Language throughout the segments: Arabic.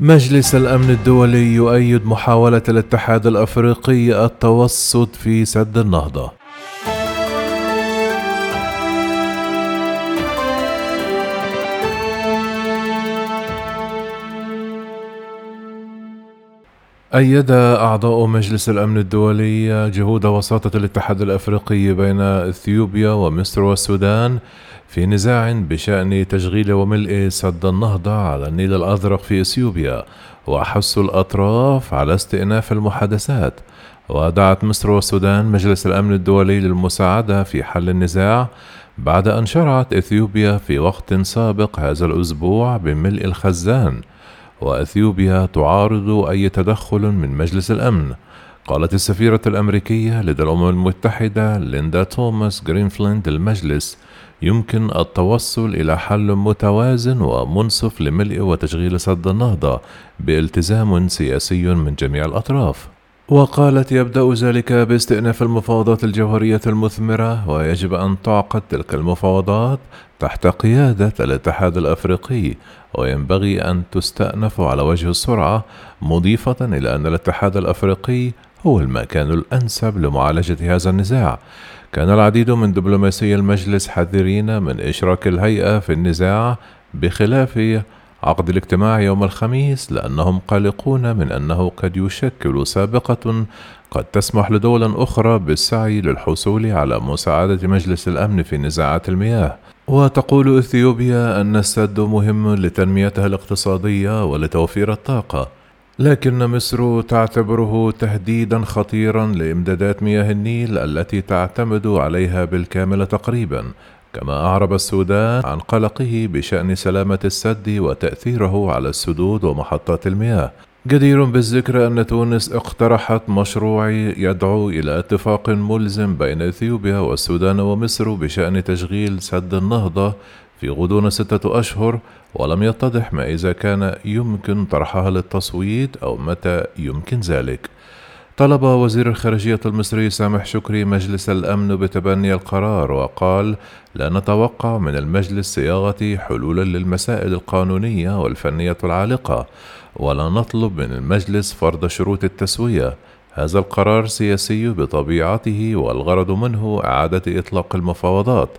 مجلس الأمن الدولي يؤيد محاولة الاتحاد الأفريقي التوسط في سد النهضة. أيد أعضاء مجلس الأمن الدولي جهود وساطة الاتحاد الأفريقي بين إثيوبيا ومصر والسودان في نزاع بشأن تشغيل وملء سد النهضة على النيل الأزرق في إثيوبيا وحث الأطراف على استئناف المحادثات. ودعت مصر والسودان مجلس الأمن الدولي للمساعدة في حل النزاع بعد أن شرعت إثيوبيا في وقت سابق هذا الأسبوع بملء الخزان. وأثيوبيا تعارض أي تدخل من مجلس الأمن. قالت السفيرة الأمريكية لدى الأمم المتحدة ليندا توماس جرينفليند المجلس يمكن التوصل إلى حل متوازن ومنصف لملء وتشغيل سد النهضة بالتزام سياسي من جميع الأطراف. وقالت يبدأ ذلك باستئناف المفاوضات الجوهرية المثمرة ويجب أن تعقد تلك المفاوضات تحت قيادة الاتحاد الأفريقي وينبغي أن تستأنف على وجه السرعة مضيفة إلى أن الاتحاد الأفريقي هو المكان الأنسب لمعالجة هذا النزاع. كان العديد من دبلوماسي المجلس حذرين من إشراك الهيئة في النزاع بخلاف عقد الاجتماع يوم الخميس لأنهم قلقون من أنه قد يشكل سابقة قد تسمح لدول أخرى بالسعي للحصول على مساعدة مجلس الأمن في نزاعات المياه. وتقول إثيوبيا أن السد مهم لتنميتها الاقتصادية ولتوفير الطاقة. لكن مصر تعتبره تهديدا خطيرا لإمدادات مياه النيل التي تعتمد عليها بالكامل تقريبا. كما أعرب السودان عن قلقه بشأن سلامة السد وتأثيره على السدود ومحطات المياه جدير بالذكر أن تونس اقترحت مشروع يدعو إلى اتفاق ملزم بين إثيوبيا والسودان ومصر بشأن تشغيل سد النهضة في غضون ستة أشهر ولم يتضح ما إذا كان يمكن طرحها للتصويت أو متى يمكن ذلك. طلب وزير الخارجية المصري سامح شكري مجلس الأمن بتبني القرار وقال: لا نتوقع من المجلس صياغة حلولا للمسائل القانونية والفنية العالقة، ولا نطلب من المجلس فرض شروط التسوية. هذا القرار سياسي بطبيعته والغرض منه إعادة إطلاق المفاوضات.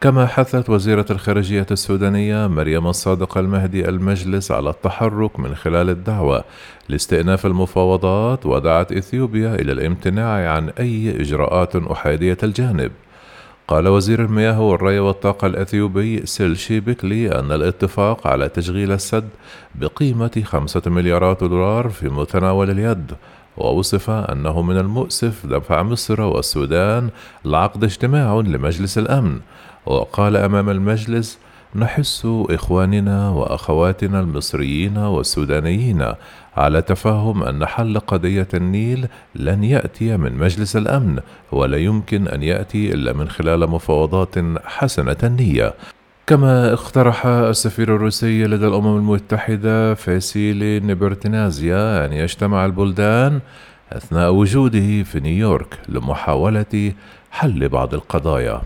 كما حثت وزيرة الخارجية السودانية مريم الصادق المهدي المجلس على التحرك من خلال الدعوة لاستئناف المفاوضات ودعت إثيوبيا إلى الامتناع عن أي إجراءات أحادية الجانب. قال وزير المياه والري والطاقة الأثيوبي سيلشي بيكلي أن الاتفاق على تشغيل السد بقيمة خمسة مليارات دولار في متناول اليد ووصف أنه من المؤسف دفع مصر والسودان لعقد اجتماع لمجلس الأمن وقال أمام المجلس نحث إخواننا وأخواتنا المصريين والسودانيين على تفهم أن حل قضية النيل لن يأتي من مجلس الأمن ولا يمكن أن يأتي إلا من خلال مفاوضات حسنة النية. كما اقترح السفير الروسي لدى الأمم المتحدة فاسيلي نيبرتنازيا أن يجتمع البلدان أثناء وجوده في نيويورك لمحاولة حل بعض القضايا.